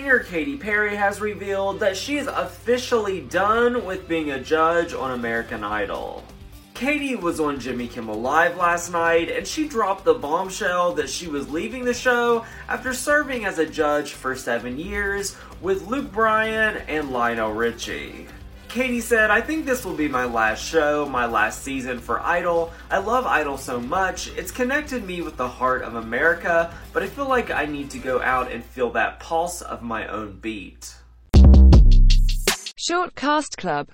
Singer Katy Perry has revealed that she is officially done with being a judge on American Idol. Katy was on Jimmy Kimmel Live last night and she dropped the bombshell that she was leaving the show after serving as a judge for seven years with Luke Bryan and Lionel Richie. Katy said, I think this will be my last show, my last season for Idol. I love Idol so much. It's connected me with the heart of America, but I feel like I need to go out and feel that pulse of my own beat. Short Cast Club